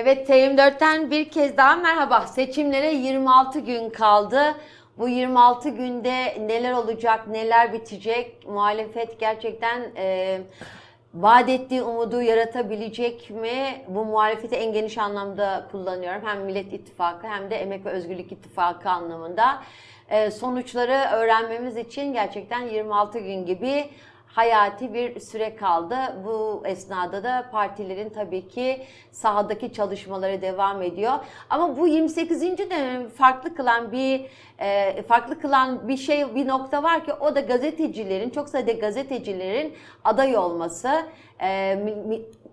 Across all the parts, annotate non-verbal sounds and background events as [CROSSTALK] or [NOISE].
Evet T24'ten bir kez daha merhaba. Seçimlere 26 gün kaldı. Bu 26 günde neler olacak, neler bitecek? Muhalefet gerçekten e, vaat ettiği umudu yaratabilecek mi? Bu muhalefeti en geniş anlamda kullanıyorum. Hem Millet İttifakı hem de Emek ve Özgürlük İttifakı anlamında. E, sonuçları öğrenmemiz için gerçekten 26 gün gibi hayati bir süre kaldı. Bu esnada da partilerin tabii ki sahadaki çalışmaları devam ediyor. Ama bu 28. dönemi farklı kılan bir e, farklı kılan bir şey bir nokta var ki o da gazetecilerin çok sayıda gazetecilerin aday olması. E,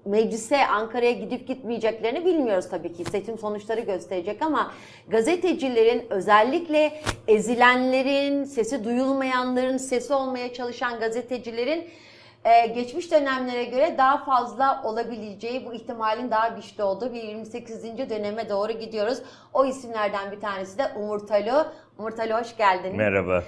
meclise Ankara'ya gidip gitmeyeceklerini bilmiyoruz tabii ki. Seçim sonuçları gösterecek ama gazetecilerin özellikle ezilenlerin, sesi duyulmayanların, sesi olmaya çalışan gazetecilerin ee, geçmiş dönemlere göre daha fazla olabileceği, bu ihtimalin daha güçlü olduğu bir 28. döneme doğru gidiyoruz. O isimlerden bir tanesi de Umurtalı. Umurtalı hoş geldin. Merhaba.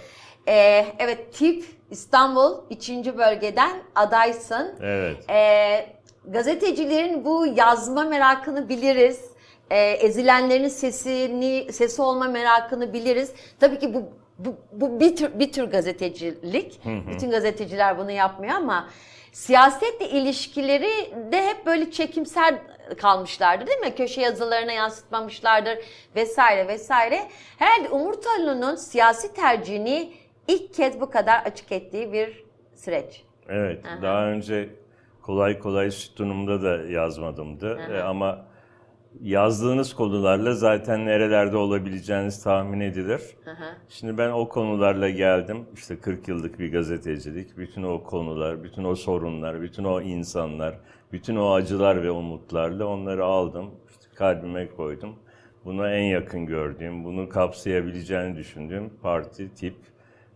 Ee, evet, TİP İstanbul 3. bölgeden adaysın. Evet. Ee, gazetecilerin bu yazma merakını biliriz. Ee, ezilenlerin sesini, sesi olma merakını biliriz. Tabii ki bu bu, bu bir tür bir tür gazetecilik. Hı hı. Bütün gazeteciler bunu yapmıyor ama siyasetle ilişkileri de hep böyle çekimsel kalmışlardır değil mi? Köşe yazılarına yansıtmamışlardır vesaire vesaire. Herhalde Umurtalı'nın siyasi tercihini ilk kez bu kadar açık ettiği bir süreç. Evet. Aha. Daha önce kolay kolay sütunumda da yazmadımdı. E, ama yazdığınız konularla zaten nerelerde olabileceğiniz tahmin edilir. Aha. Şimdi ben o konularla geldim. İşte 40 yıllık bir gazetecilik. Bütün o konular, bütün o sorunlar, bütün o insanlar, bütün o acılar ve umutlarla onları aldım. İşte kalbime koydum. Buna en yakın gördüğüm, bunu kapsayabileceğini düşündüğüm parti, tip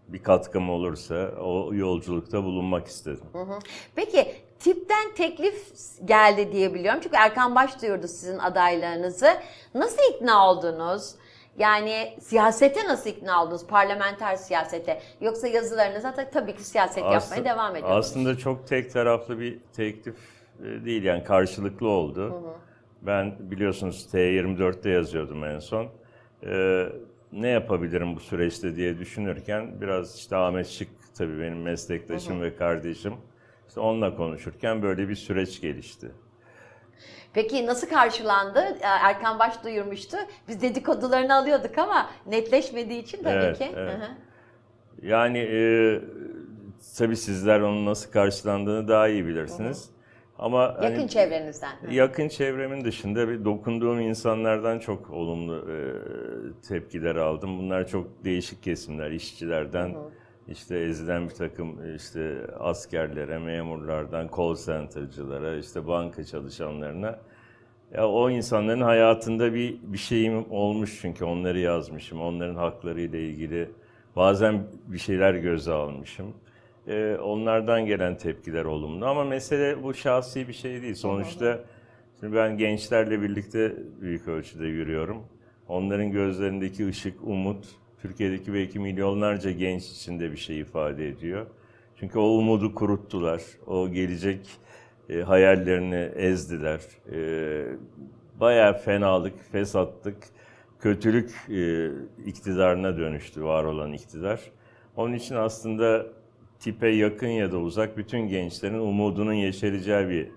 bir katkım olursa o yolculukta bulunmak istedim. Hı hı. Peki tipten teklif geldi diye biliyorum. Çünkü Erkan Baş duyurdu sizin adaylarınızı. Nasıl ikna oldunuz? Yani siyasete nasıl ikna oldunuz? Parlamenter siyasete. Yoksa yazılarınıza da tabii ki siyaset aslında, yapmaya devam ediyorsunuz. Aslında çok tek taraflı bir teklif e, değil yani karşılıklı oldu. Hı hı. Ben biliyorsunuz T24'te yazıyordum en son. Ee, ne yapabilirim bu süreçte diye düşünürken biraz işte Ahmet Şık tabii benim meslektaşım hı hı. ve kardeşim. İşte onunla konuşurken böyle bir süreç gelişti. Peki nasıl karşılandı? Ee, Erkan Baş duyurmuştu. Biz dedikodularını alıyorduk ama netleşmediği için tabii evet, ki. Evet. Yani e, tabii sizler onun nasıl karşılandığını daha iyi bilirsiniz. Hı hı. Ama yakın hani, çevrenizden. Yakın çevremin dışında bir dokunduğum insanlardan çok olumlu e, tepkiler aldım. Bunlar çok değişik kesimler, işçilerden, hı hı işte ezilen bir takım işte askerlere, memurlardan, call center'cılara, işte banka çalışanlarına ya o insanların hayatında bir bir şeyim olmuş çünkü onları yazmışım. Onların haklarıyla ilgili bazen bir şeyler göze almışım. Ee, onlardan gelen tepkiler olumlu ama mesele bu şahsi bir şey değil. Sonuçta şimdi ben gençlerle birlikte büyük ölçüde yürüyorum. Onların gözlerindeki ışık, umut, Türkiye'deki belki milyonlarca genç için de bir şey ifade ediyor. Çünkü o umudu kuruttular. O gelecek e, hayallerini ezdiler. E, bayağı fenalık, fesatlık, kötülük e, iktidarına dönüştü var olan iktidar. Onun için aslında tipe yakın ya da uzak bütün gençlerin umudunun yeşereceği bir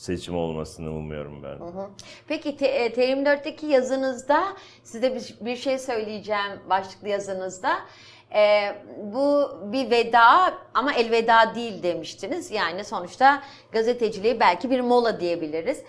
seçim olmasını umuyorum ben. Hı hı. Peki T24'teki e, yazınızda size bir, bir şey söyleyeceğim başlıklı yazınızda. Ee, bu bir veda ama elveda değil demiştiniz. Yani sonuçta gazeteciliği belki bir mola diyebiliriz.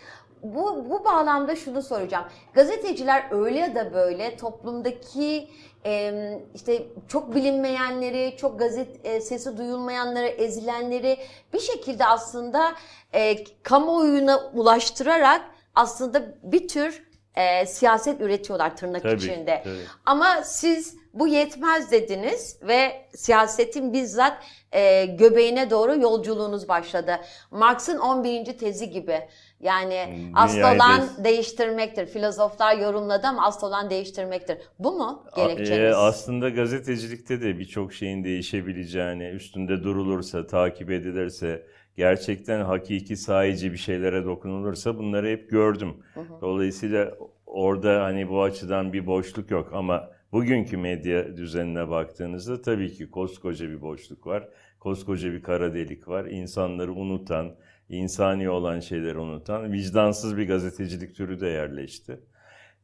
Bu, bu bağlamda şunu soracağım. Gazeteciler öyle ya da böyle toplumdaki e, işte çok bilinmeyenleri, çok gazet e, sesi duyulmayanları, ezilenleri bir şekilde aslında e, kamuoyuna ulaştırarak aslında bir tür e, siyaset üretiyorlar tırnak tabii, içinde. Tabii. Ama siz bu yetmez dediniz ve siyasetin bizzat e, göbeğine doğru yolculuğunuz başladı. Marx'ın 11. tezi gibi. Yani hmm, asıl olan değiştirmektir. Filozoflar yorumladı ama asıl olan değiştirmektir. Bu mu gerekçeniz? E, aslında gazetecilikte de birçok şeyin değişebileceğini, üstünde durulursa, takip edilirse, gerçekten hakiki sahici bir şeylere dokunulursa bunları hep gördüm. Dolayısıyla orada hani bu açıdan bir boşluk yok ama bugünkü medya düzenine baktığınızda tabii ki koskoca bir boşluk var. Koskoca bir kara delik var. İnsanları unutan, insani olan şeyleri unutan, vicdansız bir gazetecilik türü de yerleşti.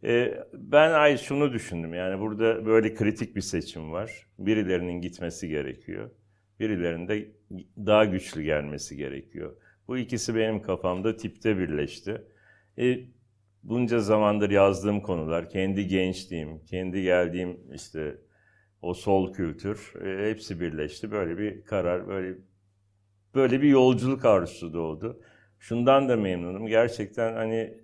Ee, ben ay şunu düşündüm yani burada böyle kritik bir seçim var. Birilerinin gitmesi gerekiyor. Birilerinin de daha güçlü gelmesi gerekiyor. Bu ikisi benim kafamda tipte birleşti. E, bunca zamandır yazdığım konular, kendi gençliğim, kendi geldiğim işte o sol kültür e, hepsi birleşti. Böyle bir karar, böyle böyle bir yolculuk arzusu doğdu. Şundan da memnunum. Gerçekten hani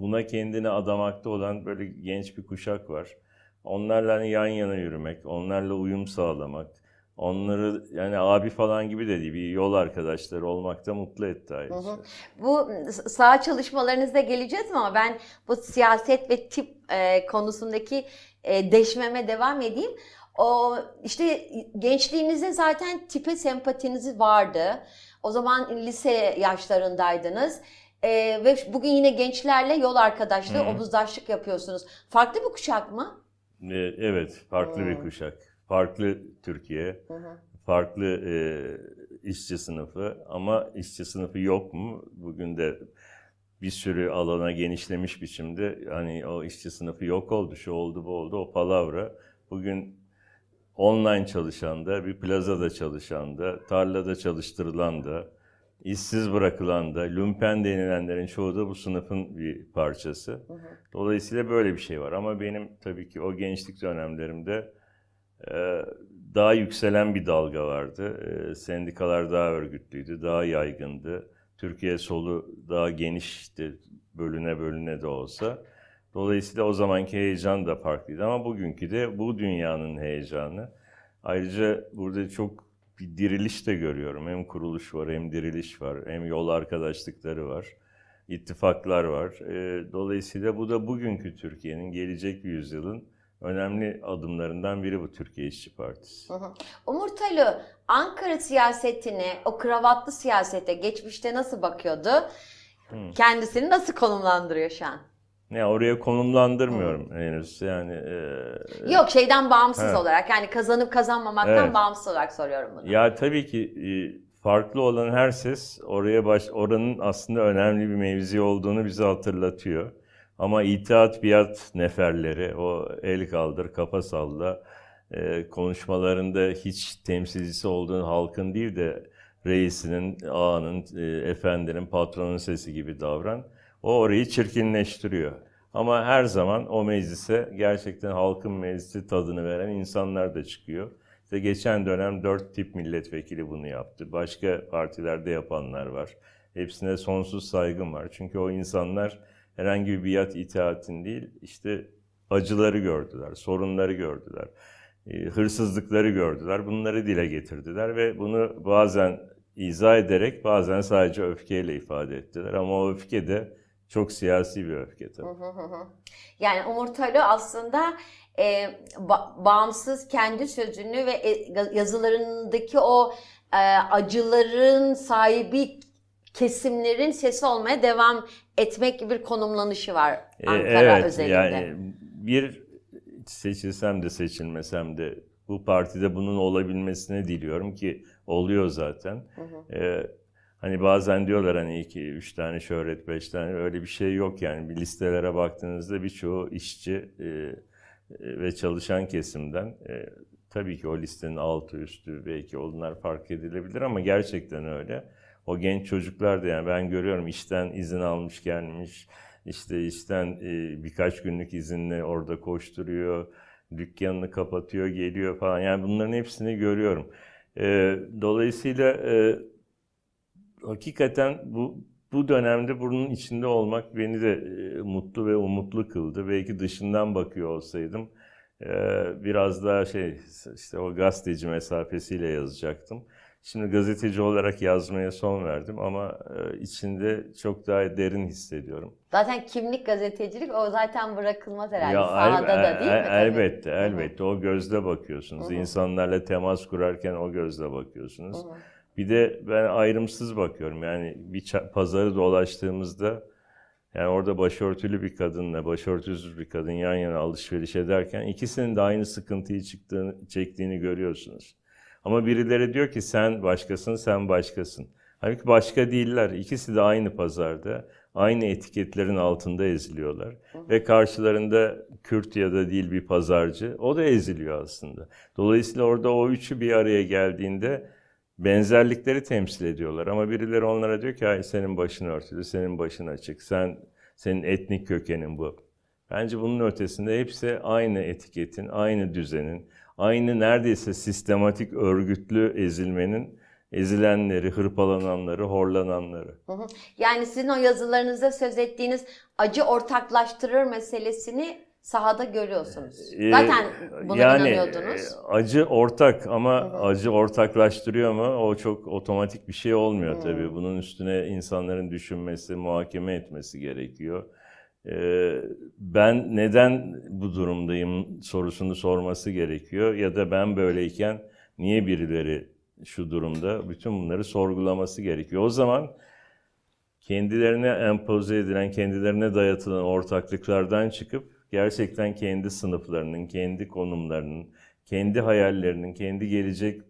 buna kendini adamakta olan böyle genç bir kuşak var. Onlarla hani yan yana yürümek, onlarla uyum sağlamak, onları yani abi falan gibi de değil, bir yol arkadaşları olmakta mutlu etti ayrıca. Hı hı. Bu sağ çalışmalarınızda geleceğiz ama ben bu siyaset ve tip e, konusundaki e, deşmeme devam edeyim. O işte gençliğinizde zaten tipe sempatiniz vardı. O zaman lise yaşlarındaydınız. Ee, ve bugün yine gençlerle yol arkadaşlığı, Hı-hı. omuzdaşlık yapıyorsunuz. Farklı bir kuşak mı? Ee, evet, farklı Hı-hı. bir kuşak. Farklı Türkiye, Hı-hı. farklı e, işçi sınıfı ama işçi sınıfı yok mu? Bugün de bir sürü alana genişlemiş biçimde hani o işçi sınıfı yok oldu, şu oldu, bu oldu, o palavra. Bugün online çalışan da, bir plazada çalışan da, tarlada çalıştırılan da, işsiz bırakılan da, lumpen denilenlerin çoğu da bu sınıfın bir parçası. Dolayısıyla böyle bir şey var. Ama benim tabii ki o gençlik dönemlerimde e, daha yükselen bir dalga vardı. E, sendikalar daha örgütlüydü, daha yaygındı. Türkiye solu daha genişti, bölüne bölüne de olsa. Dolayısıyla o zamanki heyecan da farklıydı ama bugünkü de bu dünyanın heyecanı. Ayrıca burada çok bir diriliş de görüyorum. Hem kuruluş var, hem diriliş var, hem yol arkadaşlıkları var, ittifaklar var. E, dolayısıyla bu da bugünkü Türkiye'nin gelecek yüzyılın önemli adımlarından biri bu Türkiye İşçi Partisi. Hı hı. Umurtalı Ankara siyasetine, o kravatlı siyasete geçmişte nasıl bakıyordu? Hı. Kendisini nasıl konumlandırıyor şu an? Ne oraya konumlandırmıyorum hmm. henüz yani. E, Yok şeyden bağımsız he. olarak yani kazanıp kazanmamaktan evet. bağımsız olarak soruyorum bunu. Ya tabii ki e, farklı olan her ses oraya baş oranın aslında önemli bir mevzi olduğunu bize hatırlatıyor. Ama itaat biat neferleri o el kaldır kafa salla e, konuşmalarında hiç temsilcisi olduğun halkın değil de reisinin, ağanın, e, efendinin, patronun sesi gibi davran o orayı çirkinleştiriyor. Ama her zaman o meclise gerçekten halkın meclisi tadını veren insanlar da çıkıyor. İşte geçen dönem dört tip milletvekili bunu yaptı. Başka partilerde yapanlar var. Hepsine sonsuz saygım var. Çünkü o insanlar herhangi bir biat itaatin değil, işte acıları gördüler, sorunları gördüler, e, hırsızlıkları gördüler. Bunları dile getirdiler ve bunu bazen izah ederek bazen sadece öfkeyle ifade ettiler. Ama o öfke de çok siyasi bir öfke tabii. Yani Umurtalı aslında e, ba- bağımsız kendi sözünü ve e, yazılarındaki o e, acıların sahibi kesimlerin sesi olmaya devam etmek gibi bir konumlanışı var e, Ankara evet, özelinde. Yani bir seçilsem de seçilmesem de bu partide bunun olabilmesini diliyorum ki oluyor zaten. Hı hı. Ee, Hani bazen diyorlar hani iki, üç tane şöhret, beş tane öyle bir şey yok yani. Bir listelere baktığınızda birçoğu işçi e, e, ve çalışan kesimden. E, tabii ki o listenin altı üstü belki onlar fark edilebilir ama gerçekten öyle. O genç çocuklar da yani ben görüyorum işten izin almış gelmiş. işte işten e, birkaç günlük izinle orada koşturuyor. Dükkanını kapatıyor, geliyor falan. Yani bunların hepsini görüyorum. E, dolayısıyla... E, hakikaten bu bu dönemde bunun içinde olmak beni de e, mutlu ve umutlu kıldı. Belki dışından bakıyor olsaydım e, biraz daha şey işte o gazeteci mesafesiyle yazacaktım. Şimdi gazeteci olarak yazmaya son verdim ama e, içinde çok daha derin hissediyorum. Zaten kimlik gazetecilik o zaten bırakılmaz herhalde ya, sahada el, da değil el, mi? Elbette, elbette. Hı-hı. O gözle bakıyorsunuz. Hı-hı. İnsanlarla temas kurarken o gözle bakıyorsunuz. Hı-hı Bir de ben ayrımsız bakıyorum. Yani bir pazarı dolaştığımızda yani orada başörtülü bir kadınla başörtüsüz bir kadın yan yana alışveriş ederken ikisinin de aynı sıkıntıyı çıktığını, çektiğini görüyorsunuz. Ama birileri diyor ki sen başkasın, sen başkasın. Halbuki başka değiller. İkisi de aynı pazarda, aynı etiketlerin altında eziliyorlar. Ve karşılarında Kürt ya da değil bir pazarcı, o da eziliyor aslında. Dolayısıyla orada o üçü bir araya geldiğinde benzerlikleri temsil ediyorlar. Ama birileri onlara diyor ki Ay, senin başın örtülü, senin başın açık, sen senin etnik kökenin bu. Bence bunun ötesinde hepsi aynı etiketin, aynı düzenin, aynı neredeyse sistematik örgütlü ezilmenin ezilenleri, hırpalananları, horlananları. Yani sizin o yazılarınızda söz ettiğiniz acı ortaklaştırır meselesini sahada görüyorsunuz. Ee, Zaten buna yani, inanıyordunuz. e, Acı ortak ama acı ortaklaştırıyor mu o çok otomatik bir şey olmuyor tabii. Bunun üstüne insanların düşünmesi, muhakeme etmesi gerekiyor. Ee, ben neden bu durumdayım sorusunu sorması gerekiyor ya da ben böyleyken niye birileri şu durumda bütün bunları sorgulaması gerekiyor. O zaman kendilerine empoze edilen, kendilerine dayatılan ortaklıklardan çıkıp gerçekten kendi sınıflarının, kendi konumlarının, kendi hayallerinin, kendi gelecek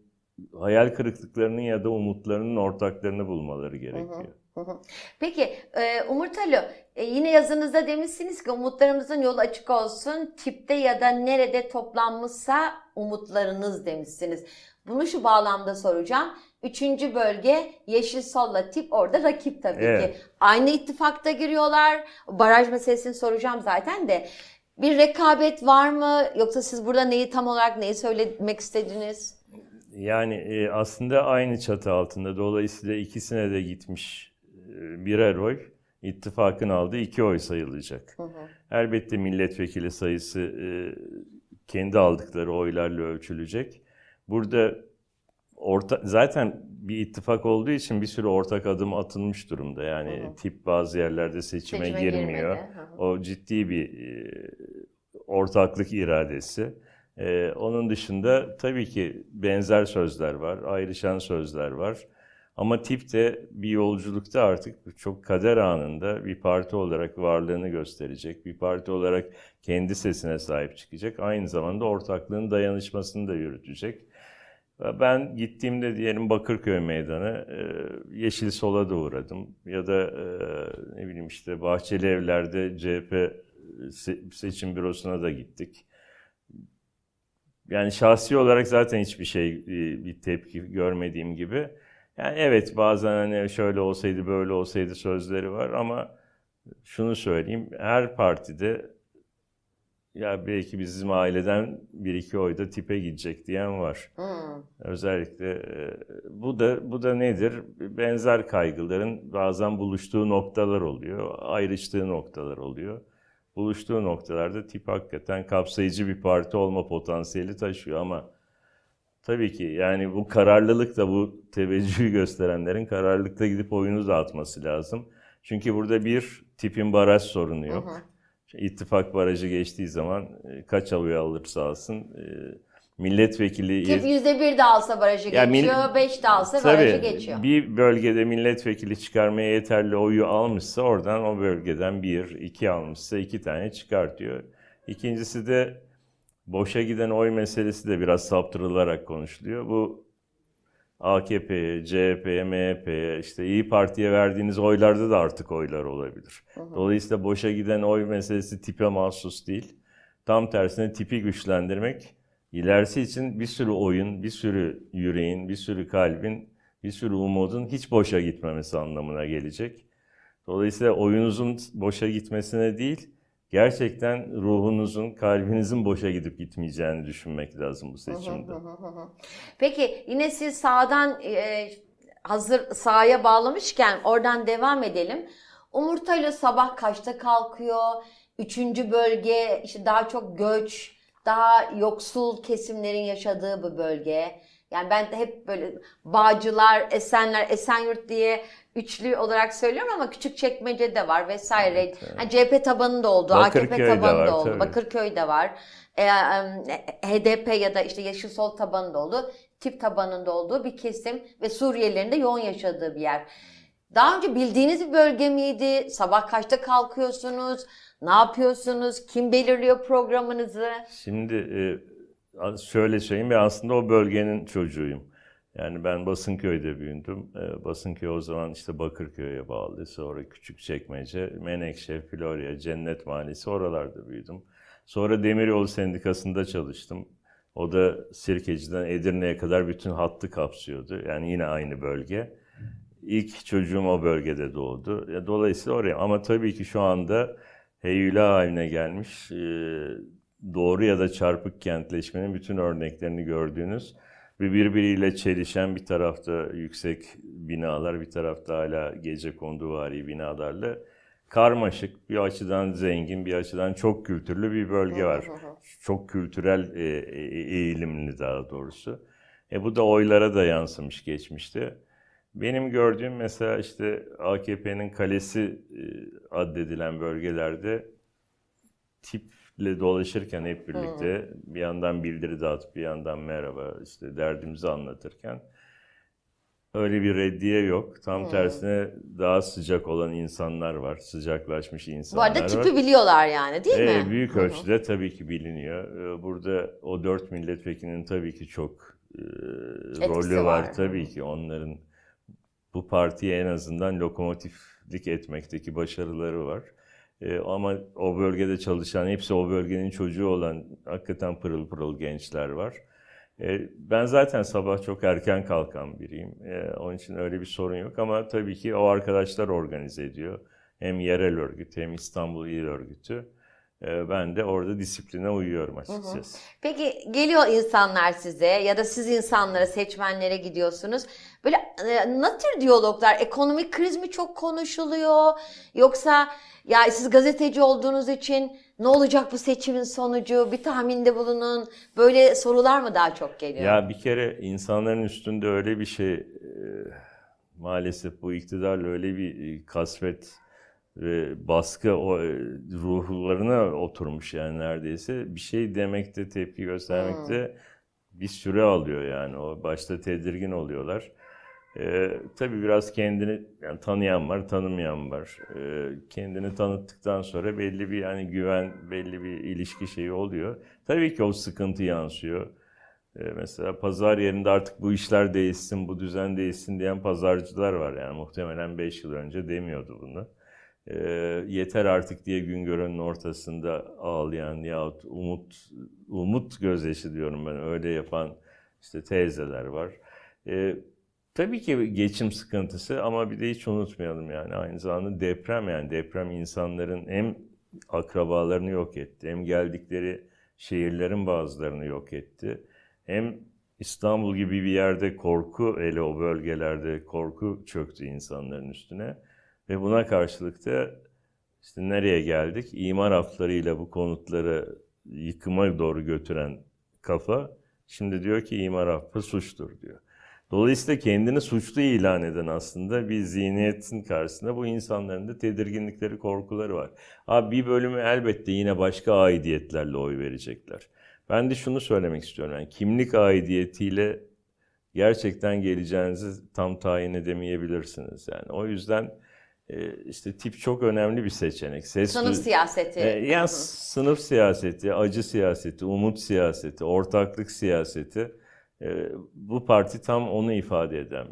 hayal kırıklıklarının ya da umutlarının ortaklarını bulmaları gerekiyor. Hı hı. Peki e, Umut Alo, e, yine yazınızda demişsiniz ki umutlarımızın yolu açık olsun. Tipte ya da nerede toplanmışsa umutlarınız demişsiniz. Bunu şu bağlamda soracağım. Üçüncü bölge Yeşil Sol'la tip orada rakip tabii Evet. ki. Aynı ittifakta giriyorlar. Baraj meselesini soracağım zaten de. Bir rekabet var mı? Yoksa siz burada neyi tam olarak neyi söylemek istediniz? Yani e, aslında aynı çatı altında. Dolayısıyla ikisine de gitmiş e, birer oy. ittifakın aldığı iki oy sayılacak. Elbette milletvekili sayısı e, kendi aldıkları oylarla ölçülecek. Burada orta, zaten bir ittifak olduğu için bir sürü ortak adım atılmış durumda. Yani tip bazı yerlerde seçime, Seçime girmiyor. girmedi. Hı hı. O ciddi bir e, ortaklık iradesi. E, onun dışında tabii ki benzer sözler var, ayrışan sözler var. Ama tip de bir yolculukta artık çok kader anında bir parti olarak varlığını gösterecek, bir parti olarak kendi sesine sahip çıkacak. Aynı zamanda ortaklığın dayanışmasını da yürütecek. Ben gittiğimde diyelim Bakırköy Meydanı, e, Yeşil Sol'a da uğradım. Ya da e, ne bileyim işte Bahçeli Evler'de CHP se- seçim bürosuna da gittik. Yani şahsi olarak zaten hiçbir şey, e, bir tepki görmediğim gibi. Yani evet bazen hani şöyle olsaydı böyle olsaydı sözleri var ama şunu söyleyeyim her partide ya belki bizim aileden bir iki oy da tipe gidecek diyen var. Hmm. Özellikle e, bu da bu da nedir? Benzer kaygıların bazen buluştuğu noktalar oluyor, ayrıştığı noktalar oluyor. Buluştuğu noktalarda tip hakikaten kapsayıcı bir parti olma potansiyeli taşıyor ama tabii ki yani bu kararlılık da bu teveccühü gösterenlerin kararlılıkla gidip oyunu dağıtması lazım. Çünkü burada bir tipin baraj sorunu yok. İttifak barajı geçtiği zaman e, kaç oy alırsa alsın e, milletvekili Tip yüzde bir de alsa barajı Ya geçiyor, beş de alsa Tabii, barajı geçiyor. bir bölgede milletvekili çıkarmaya yeterli oyu almışsa oradan o bölgeden bir, iki almışsa iki tane çıkartıyor. İkincisi de boşa giden oy meselesi de biraz saptırılarak konuşuluyor. Bu AKP'ye, CHP'ye, MHP'ye, işte İyi Parti'ye verdiğiniz oylarda da artık oylar olabilir. Dolayısıyla boşa giden oy meselesi tipe mahsus değil. Tam tersine tipi güçlendirmek, ilerisi için bir sürü oyun, bir sürü yüreğin, bir sürü kalbin, bir sürü umudun hiç boşa gitmemesi anlamına gelecek. Dolayısıyla oyunuzun boşa gitmesine değil, gerçekten ruhunuzun, kalbinizin boşa gidip gitmeyeceğini düşünmek lazım bu seçimde. Peki yine siz sağdan e, hazır sahaya bağlamışken oradan devam edelim. Umurtayla sabah kaçta kalkıyor? Üçüncü bölge işte daha çok göç, daha yoksul kesimlerin yaşadığı bir bölge. Yani ben de hep böyle Bağcılar, Esenler, Esenyurt diye üçlü olarak söylüyorum ama Küçükçekmece de var vesaire. Ha, CHP tabanında oldu, AKP tabanında var, oldu, tabii. Bakırköy'de var. E, em, HDP ya da işte Yeşil Sol tabanında oldu. tip tabanında olduğu bir kesim ve Suriyelilerin de yoğun yaşadığı bir yer. Daha önce bildiğiniz bir bölge miydi? Sabah kaçta kalkıyorsunuz? Ne yapıyorsunuz? Kim belirliyor programınızı? Şimdi e, şöyle söyleyeyim ben aslında o bölgenin çocuğuyum. Yani ben Basınköy'de büyüdüm. E, Basınköy o zaman işte Bakırköy'e bağlı. Sonra Küçükçekmece, Menekşe, Florya, Cennet Mahallesi oralarda büyüdüm. Sonra Demiryolu Sendikası'nda çalıştım. O da Sirkeci'den Edirne'ye kadar bütün hattı kapsıyordu. Yani yine aynı bölge. İlk çocuğum o bölgede doğdu. Ya, Dolayısıyla oraya. Ama tabii ki şu anda heyula haline gelmiş, e, doğru ya da çarpık kentleşmenin bütün örneklerini gördüğünüz ve birbiriyle çelişen bir tarafta yüksek binalar, bir tarafta hala gece konduvari binalarla karmaşık, bir açıdan zengin, bir açıdan çok kültürlü bir bölge var. Çok kültürel e, e, eğilimli daha doğrusu. E bu da oylara da yansımış geçmişte. Benim gördüğüm mesela işte AKP'nin kalesi e, addedilen bölgelerde tiple dolaşırken hep birlikte bir yandan bildiri dağıtıp bir yandan merhaba işte derdimizi anlatırken öyle bir reddiye yok. Tam tersine daha sıcak olan insanlar var. Sıcaklaşmış Bu insanlar arada var. tipi biliyorlar yani değil mi? Ee, büyük ölçüde tabii ki biliniyor. Ee, Burada o dört milletvekilinin tabii ki çok e, rolü var. var. Tabii ki onların bu partiye en azından lokomotiflik etmekteki başarıları var. Ee, ama o bölgede çalışan, hepsi o bölgenin çocuğu olan hakikaten pırıl pırıl gençler var. Ee, ben zaten sabah çok erken kalkan biriyim. Ee, onun için öyle bir sorun yok ama tabii ki o arkadaşlar organize ediyor. Hem yerel örgüt hem İstanbul İl Örgütü. Ee, ben de orada disipline uyuyorum açıkçası. Peki geliyor insanlar size ya da siz insanlara, seçmenlere gidiyorsunuz. Böyle e, ne tür diyaloglar? Ekonomik kriz mi çok konuşuluyor? Yoksa ya siz gazeteci olduğunuz için ne olacak bu seçimin sonucu? Bir tahminde bulunun. Böyle sorular mı daha çok geliyor? Ya bir kere insanların üstünde öyle bir şey e, maalesef bu iktidarla öyle bir e, kasvet ve baskı o e, ruhlarına oturmuş yani neredeyse. Bir şey demekte, tepki göstermekte bir süre alıyor yani. O başta tedirgin oluyorlar. Ee, tabii biraz kendini yani tanıyan var, tanımayan var. Ee, kendini tanıttıktan sonra belli bir yani güven, belli bir ilişki şeyi oluyor. Tabii ki o sıkıntı yansıyor. Ee, mesela pazar yerinde artık bu işler değişsin, bu düzen değişsin diyen pazarcılar var. Yani muhtemelen 5 yıl önce demiyordu bunu. Ee, yeter artık diye Güngören'in ortasında ağlayan yahut umut umut gözyaşı diyorum ben öyle yapan işte teyzeler var. Ee, tabii ki geçim sıkıntısı ama bir de hiç unutmayalım yani aynı zamanda deprem yani deprem insanların hem akrabalarını yok etti hem geldikleri şehirlerin bazılarını yok etti. Hem İstanbul gibi bir yerde korku ele o bölgelerde korku çöktü insanların üstüne. Ve buna karşılık da işte nereye geldik? İmar haflarıyla bu konutları yıkıma doğru götüren kafa şimdi diyor ki imar affı suçtur diyor. Dolayısıyla kendini suçlu ilan eden aslında bir zihniyetin karşısında bu insanların da tedirginlikleri, korkuları var. Abi bir bölümü elbette yine başka aidiyetlerle oy verecekler. Ben de şunu söylemek istiyorum. Yani kimlik aidiyetiyle gerçekten geleceğinizi tam tayin edemeyebilirsiniz. Yani o yüzden işte tip çok önemli bir seçenek. Ses Sınıf siyaseti. e, yani Hı hı. sınıf siyaseti, acı siyaseti, umut siyaseti, ortaklık siyaseti e, bu parti tam onu ifade eden.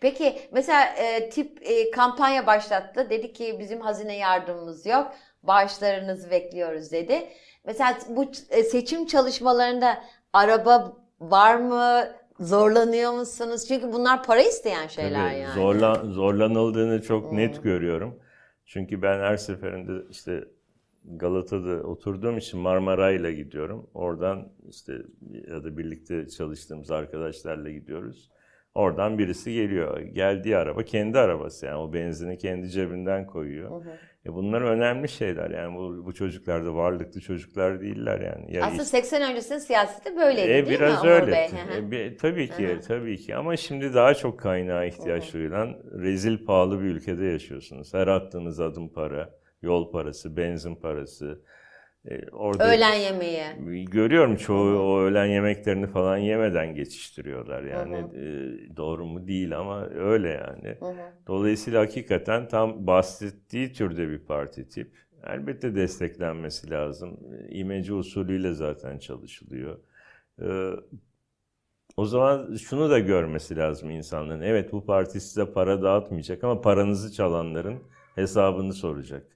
Peki mesela e, tip e, kampanya başlattı. Dedi ki bizim hazine yardımımız yok. Bağışlarınızı bekliyoruz dedi. Mesela bu e, seçim çalışmalarında araba var mı? Zorlanıyor musunuz? Çünkü bunlar para isteyen şeyler Tabii yani. zorla- zorlanıldığını çok Hmm. net görüyorum. Çünkü ben her seferinde işte Galata'da oturduğum için Marmaray'la gidiyorum. Oradan işte ya da birlikte çalıştığımız arkadaşlarla gidiyoruz. Oradan birisi geliyor. Geldiği araba kendi arabası yani o benzini kendi cebinden koyuyor. E bunlar önemli şeyler yani bu, bu çocuklar da varlıklı çocuklar değiller yani. Ya Aslında 80 öncesinin siyaseti böyleydi e, değil biraz mi Onur öyle. Bey? Hı hı. E, tabii ki, Hı hı. tabii ki. Ama şimdi daha çok kaynağa ihtiyaç duyulan rezil pahalı bir ülkede yaşıyorsunuz. Her attığınız adım para, yol parası, benzin parası, orada Öğlen yemeği. görüyorum çoğu o öğlen yemeklerini falan yemeden geçiştiriyor Yani e, doğru mu değil ama öyle yani. Dolayısıyla hakikaten tam bahsettiği türde bir parti tip. Elbette desteklenmesi lazım. İmece usulüyle zaten çalışılıyor. O zaman şunu da görmesi lazım insanların. Evet bu parti size para dağıtmayacak ama paranızı çalanların hesabını soracak.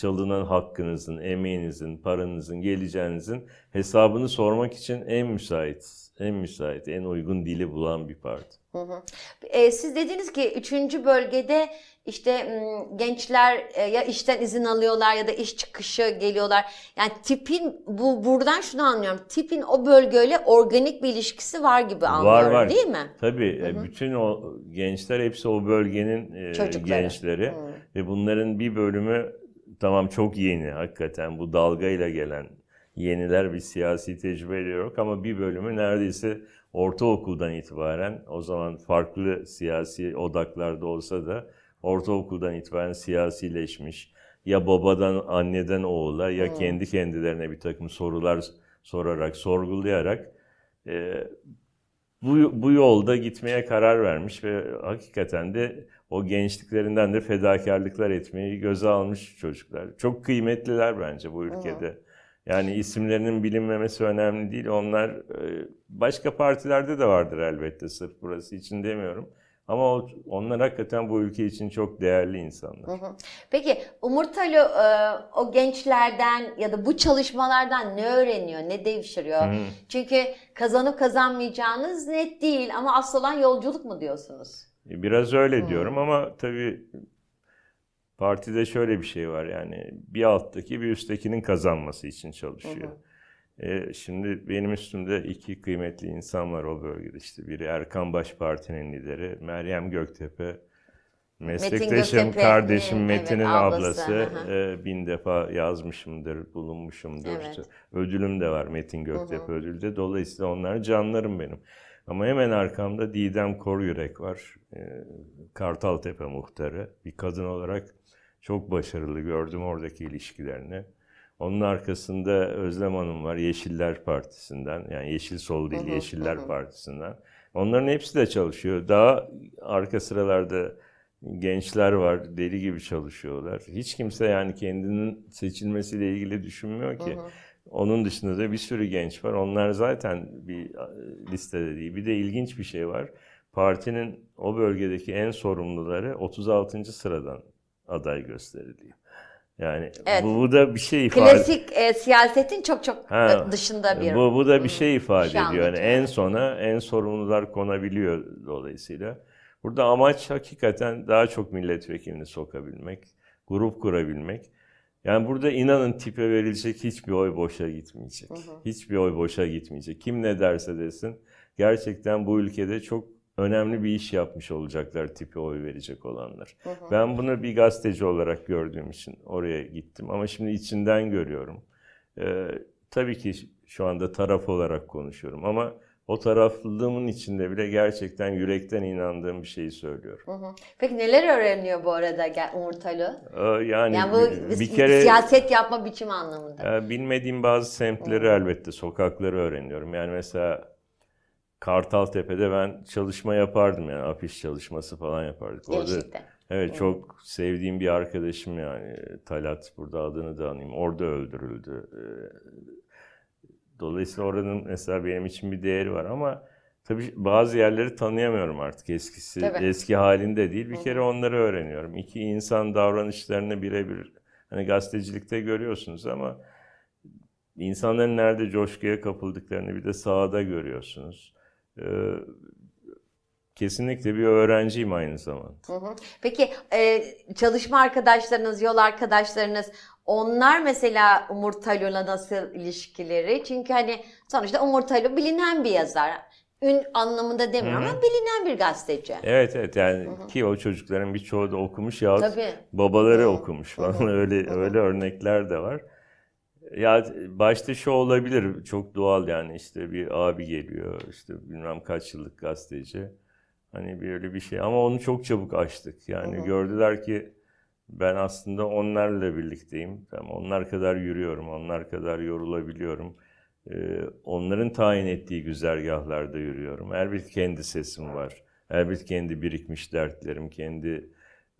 Çalınan hakkınızın, emeğinizin, paranızın, geleceğinizin hesabını sormak için en müsait, en müsait, en uygun dili bulan bir parti. Hı hı. E, siz dediniz ki üçüncü bölgede işte gençler e, ya işten izin alıyorlar ya da iş çıkışı geliyorlar. Yani tipin bu buradan şunu anlıyorum. Tipin o bölgeyle organik bir ilişkisi var gibi anlıyorum var, var. değil mi? Tabii. Hı hı. Bütün o gençler hepsi o bölgenin e, gençleri hı. ve bunların bir bölümü tamam çok yeni hakikaten bu dalgayla gelen yeniler bir siyasi tecrübe yok ama bir bölümü neredeyse ortaokuldan itibaren o zaman farklı siyasi odaklarda olsa da ortaokuldan itibaren siyasileşmiş ya babadan anneden oğula ya hmm. kendi kendilerine bir takım sorular sorarak sorgulayarak e, bu, bu yolda gitmeye karar vermiş ve hakikaten de o gençliklerinden de fedakarlıklar etmeyi göze almış çocuklar. Çok kıymetliler bence bu ülkede. Yani isimlerinin bilinmemesi önemli değil. Onlar e, başka partilerde de vardır elbette sırf burası için demiyorum. Ama onlar hakikaten bu ülke için çok değerli insanlar. Peki Umurtalı e, o gençlerden ya da bu çalışmalardan ne öğreniyor, ne devşiriyor? Hı. Çünkü kazanıp kazanmayacağınız net değil ama asıl olan yolculuk mu diyorsunuz? Biraz öyle Hı. diyorum ama tabii partide şöyle bir şey var yani bir alttaki bir üsttekinin kazanması için çalışıyor. Hı. E, şimdi benim üstümde iki kıymetli insan var o bölgede işte. Biri Erkan Baş Parti'nin lideri, Meryem Göktepe. Meslektaşım, Metin kardeşim Metin'in evet, ablası. e, bin defa yazmışımdır, bulunmuşumdur. Evet. Ödülüm de var Metin Göktepe hı hı. ödülü de. Dolayısıyla onlar canlarım benim. Ama hemen arkamda Didem Koryürek var. E, Kartaltepe muhtarı. Bir kadın olarak çok başarılı gördüm oradaki ilişkilerini. Onun arkasında Özlem Hanım var Yeşiller Partisi'nden. Yani Yeşil Sol değil Yeşiller hı. Partisi'nden. Onların hepsi de çalışıyor. Daha arka sıralarda gençler var. Deli gibi çalışıyorlar. Hiç kimse yani kendinin seçilmesiyle ilgili düşünmüyor ki. Hı hı. Onun dışında da bir sürü genç var. Onlar zaten bir listede değil. Bir de ilginç bir şey var. Partinin o bölgedeki en sorumluları 36. sıradan aday gösteriliyor. Yani evet. bu, bu da bir şey ifade Klasik e, siyasetin çok çok ha, dışında bir Bu bu da bir şey ifade şey ediyor. Yani en sona en sorumlular konabiliyor dolayısıyla. Burada amaç hakikaten daha çok milletvekilini sokabilmek, grup kurabilmek. Yani burada inanın tipe verilecek hiçbir oy boşa gitmeyecek. Hı hı. Hiçbir oy boşa gitmeyecek. Kim ne derse desin gerçekten bu ülkede çok önemli bir iş yapmış olacaklar tipi oy verecek olanlar. Hı hı. Ben bunu bir gazeteci olarak gördüğüm için oraya gittim ama şimdi içinden görüyorum. Ee, tabii ki şu anda taraf olarak konuşuyorum ama o taraflılığımın içinde bile gerçekten yürekten inandığım bir şeyi söylüyorum. Hı hı. Peki neler öğreniyor bu arada Umurtalı? Ee, yani, yani bu bir kere siyaset yapma biçimi anlamında. E, bilmediğim bazı semtleri hı. elbette sokakları öğreniyorum. Yani mesela Kartaltepe'de ben çalışma yapardım yani afiş çalışması falan yapardık. Orada. Evet hmm. çok sevdiğim bir arkadaşım yani Talat burada adını da anayım. Orada öldürüldü. Ee, dolayısıyla oranın mesela benim için bir değeri var ama tabii bazı yerleri tanıyamıyorum artık eskisi tabii. eski halinde değil. Bir kere onları öğreniyorum. İki insan davranışlarını birebir hani gazetecilikte görüyorsunuz ama insanların nerede coşkuya kapıldıklarını bir de sahada görüyorsunuz. Ee, kesinlikle bir öğrenciyim aynı zamanda. Hı hı. Peki e, çalışma arkadaşlarınız, yol arkadaşlarınız onlar mesela Umur Taylo'la nasıl ilişkileri? Çünkü hani sonuçta Umur Taylo bilinen bir yazar. Ün anlamında demiyorum ama bilinen bir gazeteci. Evet evet yani Hı-hı. ki o çocukların birçoğu da okumuş ya babaları Hı-hı. okumuş falan [LAUGHS] öyle Hı-hı. öyle örnekler de var. Ya başta şu olabilir, çok doğal yani işte bir abi geliyor, işte bilmem kaç yıllık gazeteci. Hani böyle bir şey ama onu çok çabuk açtık. Yani hı hı. gördüler ki Ben aslında onlarla birlikteyim. Tamam, onlar kadar yürüyorum, onlar kadar yorulabiliyorum. Ee, onların tayin ettiği güzergahlarda yürüyorum. Elbette kendi sesim var. Elbette kendi birikmiş dertlerim, kendi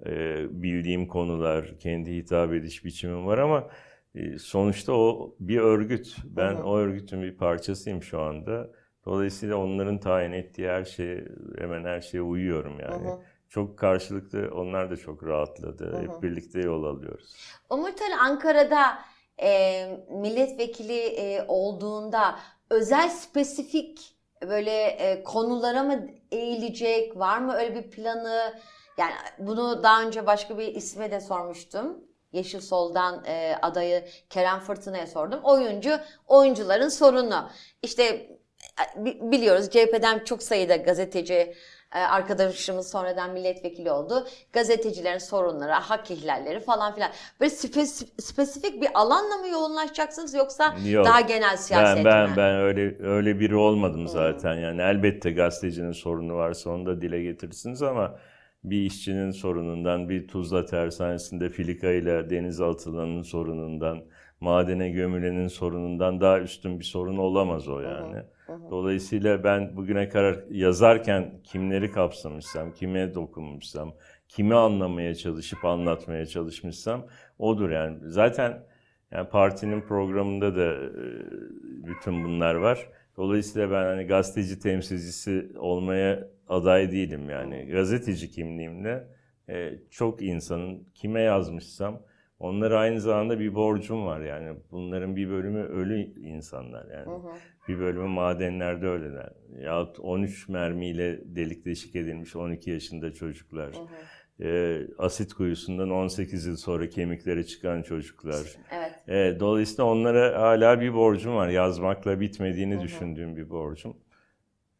e, bildiğim konular, kendi hitap ediş biçimim var ama e, sonuçta o bir örgüt. Ben Hı hı. o örgütün bir parçasıyım şu anda. Dolayısıyla onların tayin ettiği her şeye, hemen her şeye uyuyorum yani. Hı hı. Çok karşılıklı, onlar da çok rahatladı. Hı hı. Hep birlikte yol alıyoruz. Umut Ali Ankara'da e, milletvekili e, olduğunda özel spesifik böyle e, konulara mı eğilecek? Var mı öyle bir planı? Yani bunu daha önce başka bir isme de sormuştum. Yeşil Sol'dan e, adayı Kerem Fırtına'ya sordum. Oyuncu, oyuncuların sorunu. İşte e, bi- biliyoruz CHP'den çok sayıda gazeteci arkadaşımız sonradan milletvekili oldu. Gazetecilerin sorunları, hak ihlalleri falan filan. Böyle spes- spesifik bir alanla mı yoğunlaşacaksınız yoksa Yok. daha genel siyaset Ben ben mi? Hmm. ben öyle öyle biri olmadım zaten. Yani elbette gazetecinin sorunu varsa onu da dile getirirsiniz ama bir işçinin sorunundan, bir Tuzla tersanesinde filika ile denizaltılarının sorunundan, madene gömülenin sorunundan daha üstün bir sorun olamaz o yani. Dolayısıyla ben bugüne kadar yazarken kimleri kapsamışsam, kime dokunmuşsam, kimi anlamaya çalışıp anlatmaya çalışmışsam odur yani. Zaten yani partinin programında da e, bütün bunlar var. Dolayısıyla ben hani gazeteci temsilcisi olmaya aday değilim yani. Gazeteci kimliğimle e, çok insanın kime yazmışsam onlara aynı zamanda bir borcum var yani. Bunların bir bölümü ölü insanlar yani. Hı hı. Bir bölümü madenlerde öleler. Yahut 13 mermiyle delik deşik edilmiş 12 yaşında çocuklar. Hı hı. E, asit kuyusundan 18 yıl sonra kemikleri çıkan çocuklar. Evet. Evet, dolayısıyla onlara hala bir borcum var. Yazmakla bitmediğini düşündüğüm bir borcum.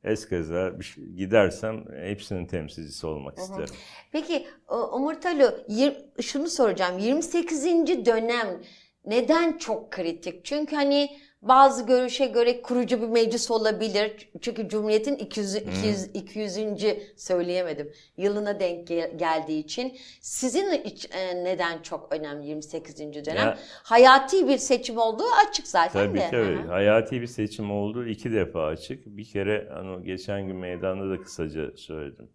Eskeze bir şey- gidersem hepsinin temsilcisi olmak isterim. Peki yir- şunu soracağım. 28. dönem neden çok kritik? Çünkü hani bazı görüşe göre kurucu bir meclis olabilir. Çünkü Cumhuriyet'in 200. 200. 200. söyleyemedim. Yılına denk gel- geldiği için. Sizin iç- e, neden çok önemli 28. dönem? Ya- Hayati bir seçim olduğu açık zaten Tabii de. öyle. hı. Hayati bir seçim oldu. iki defa açık. Bir kere hani geçen gün meydanda da kısaca söyledim.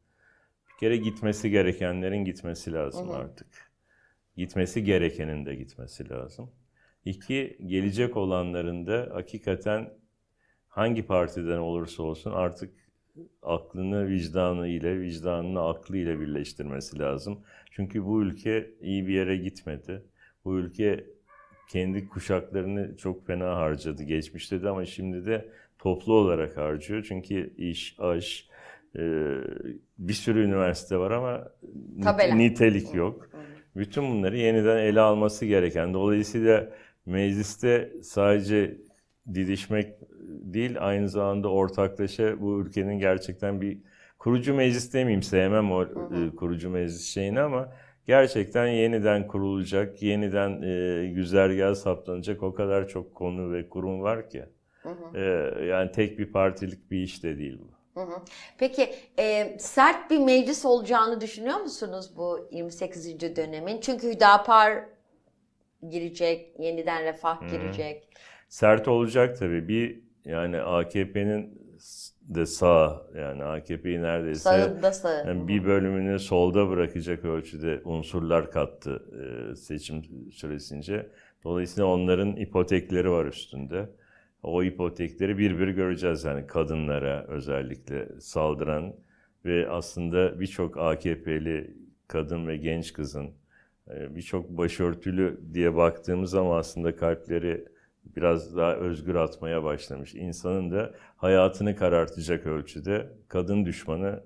Bir kere gitmesi gerekenlerin gitmesi lazım Hı hı. artık. Gitmesi gerekenin de gitmesi lazım. İki, gelecek olanların da hakikaten hangi partiden olursa olsun artık aklını vicdanı ile, vicdanını aklı ile birleştirmesi lazım. Çünkü bu ülke iyi bir yere gitmedi. Bu ülke kendi kuşaklarını çok fena harcadı geçmişte de ama şimdi de toplu olarak harcıyor. Çünkü iş, aş, e, bir sürü üniversite var ama Tabela. nitelik yok. Bütün bunları yeniden ele alması gereken. Dolayısıyla mecliste sadece didişmek değil, aynı zamanda ortaklaşa bu ülkenin gerçekten bir kurucu meclis demeyeyim, sevmem o e, kurucu meclis şeyini ama gerçekten yeniden kurulacak, yeniden e, güzergah saptanacak o kadar çok konu ve kurum var ki. Hı hı. E, yani tek bir partilik bir iş de değil bu. Hı hı. Peki e, sert bir meclis olacağını düşünüyor musunuz bu 28. dönemin? Çünkü Hüdapar girecek, yeniden Refah girecek. Sert olacak tabii. Bir yani AKP'nin de sağ yani AKP'yi neredeyse Sağında sağ. yani bir bölümünü solda bırakacak ölçüde unsurlar kattı e, seçim süresince. Dolayısıyla onların ipotekleri var üstünde. O ipotekleri bir bir göreceğiz yani kadınlara özellikle saldıran ve aslında birçok AKP'li kadın ve genç kızın birçok başörtülü diye baktığımız zaman aslında kalpleri biraz daha özgür atmaya başlamış. İnsanın da hayatını karartacak ölçüde kadın düşmanı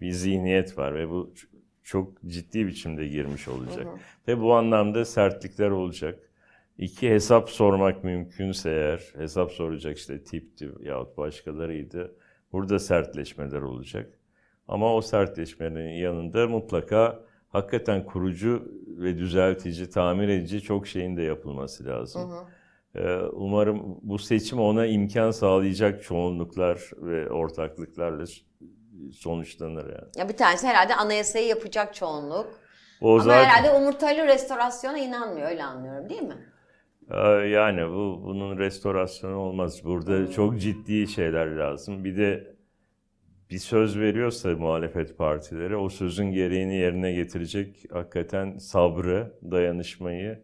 bir zihniyet var ve bu çok ciddi biçimde girmiş olacak. Ve bu anlamda sertlikler olacak. İki hesap sormak mümkünse eğer, hesap soracak işte tipti yahut başkalarıydı. Burada sertleşmeler olacak. Ama o sertleşmenin yanında mutlaka hakikaten kurucu ve düzeltici, tamir edici çok şeyin de yapılması lazım. Hı hı. Ee, Umarım bu seçim ona imkan sağlayacak çoğunluklar ve ortaklıklarla sonuçlanır yani. Ya bir tanesi herhalde anayasayı yapacak çoğunluk. O Ama zaten herhalde umurtaylı restorasyona inanmıyor öyle anlıyorum değil mi? Ee, yani bu bunun restorasyonu olmaz. Burada çok ciddi şeyler lazım. Bir de bir söz veriyorsa muhalefet partileri o sözün gereğini yerine getirecek hakikaten sabrı, dayanışmayı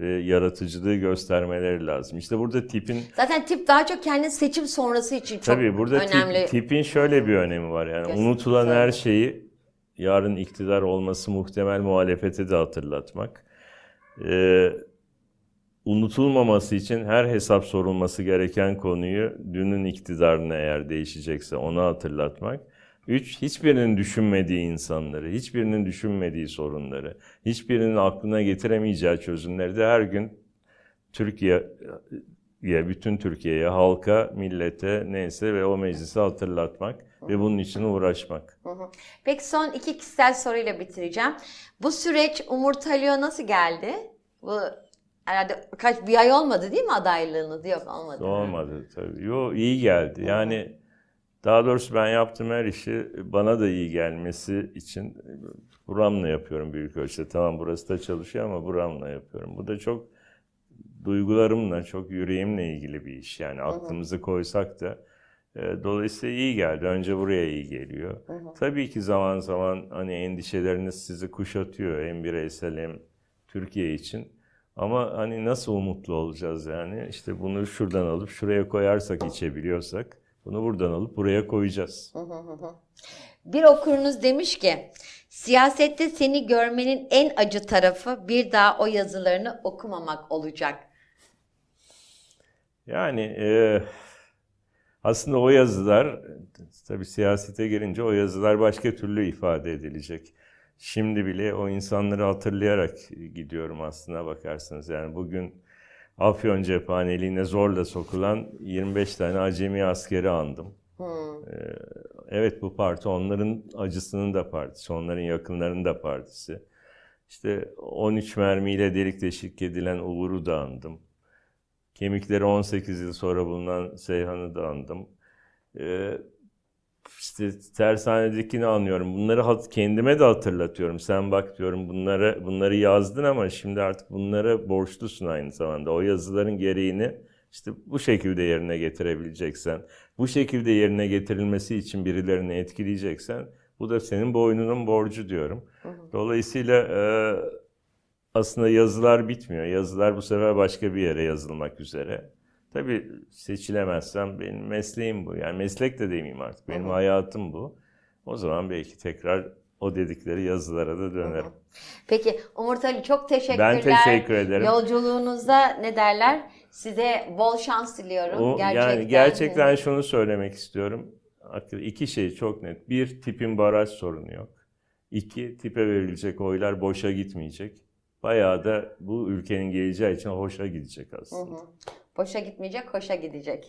ve yaratıcılığı göstermeleri lazım. İşte burada tipin Zaten tip daha çok kendi seçim sonrası için çok Tabii burada tip- önemli. tipin şöyle bir önemi var. Yani Göster- unutulan her şeyi yarın iktidar olması muhtemel muhalefete de hatırlatmak. Ee, unutulmaması için her hesap sorulması gereken konuyu dünün iktidarına eğer değişecekse onu hatırlatmak. Üç, hiçbirinin düşünmediği insanları, hiçbirinin düşünmediği sorunları, hiçbirinin aklına getiremeyeceği çözümleri de her gün Türkiye'ye, bütün Türkiye'ye, halka, millete neyse ve o meclisi hatırlatmak ve bunun için uğraşmak. Hı. Peki son iki kişisel soruyla bitireceğim. Bu süreç Umurtalıyor nasıl geldi? Bu herhalde kaç bir ay olmadı değil mi adaylığınız? Yok olmadı. Olmadı tabii. Yo iyi geldi. Yani daha doğrusu ben yaptığım her işi bana da iyi gelmesi için buramla yapıyorum büyük ölçüde. Tamam burası da çalışıyor ama buramla yapıyorum. Bu da çok duygularımla, çok yüreğimle ilgili bir iş. Yani aklımızı koysak da e, dolayısıyla iyi geldi. Önce buraya iyi geliyor. Tabii ki zaman zaman hani endişeleriniz sizi kuşatıyor hem bireysel hem Türkiye için. Ama hani nasıl umutlu olacağız yani? İşte bunu şuradan alıp şuraya koyarsak içebiliyorsak bunu buradan alıp buraya koyacağız. Bir okurunuz demiş ki siyasette seni görmenin en acı tarafı bir daha o yazılarını okumamak olacak. Yani e, aslında o yazılar tabii siyasete gelince o yazılar başka türlü ifade edilecek. Şimdi bile o insanları hatırlayarak gidiyorum aslına bakarsanız. Yani bugün Afyon cephaneliğine zorla sokulan 25 tane acemi askeri andım. Ee, Evet bu parti onların acısının da partisi, onların yakınlarının da partisi. İşte 13 mermiyle delik deşik edilen Uğur'u da andım. Kemikleri 18 yıl sonra bulunan Seyhan'ı da andım. Ee, işte tersanedekini anlıyorum. Bunları kendime de hatırlatıyorum. Sen bak diyorum bunları bunları yazdın ama şimdi artık bunlara borçlusun aynı zamanda. O yazıların gereğini işte bu şekilde yerine getirebileceksen, bu şekilde yerine getirilmesi için birilerini etkileyeceksen bu da senin boynunun borcu diyorum. Dolayısıyla e, aslında yazılar bitmiyor. Yazılar bu sefer başka bir yere yazılmak üzere. Tabii seçilemezsem benim mesleğim bu. Yani meslek de demeyeyim artık. Benim hayatım bu. O zaman belki tekrar o dedikleri yazılara da dönerim. Peki Umut Ali çok teşekkürler. Ben teşekkür ederim. Yolculuğunuzda ne derler? Size bol şans diliyorum. O, gerçekten. Yani gerçekten şunu söylemek istiyorum. İki şey çok net. Bir, tipin baraj sorunu yok. İki, tipe verilecek oylar boşa gitmeyecek. Bayağı da bu ülkenin geleceği için hoşa gidecek aslında. Boşa gitmeyecek, hoşa gidecek.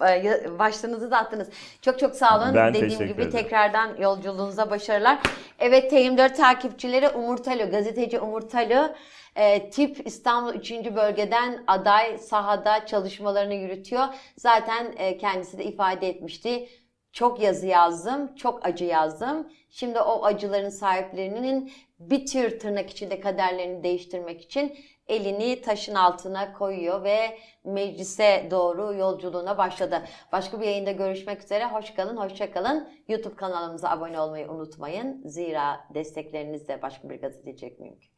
[LAUGHS] Başlığınızı da attınız. Çok çok sağ olun. Ben Dediğim gibi ederim. tekrardan yolculuğunuza başarılar. Evet T24 takipçileri Umur Talo, gazeteci Umur Talo, e, tip İstanbul 3. bölgeden aday sahada çalışmalarını yürütüyor. Zaten e, kendisi de ifade etmişti. Çok yazı yazdım, çok acı yazdım. Şimdi o acıların sahiplerinin bir tür tırnak içinde kaderlerini değiştirmek için elini taşın altına koyuyor ve meclise doğru yolculuğuna başladı. Başka bir yayında görüşmek üzere. Hoş kalın, hoşça kalın. YouTube kanalımıza abone olmayı unutmayın. Zira desteklerinizle başka bir gazetecilik mümkün.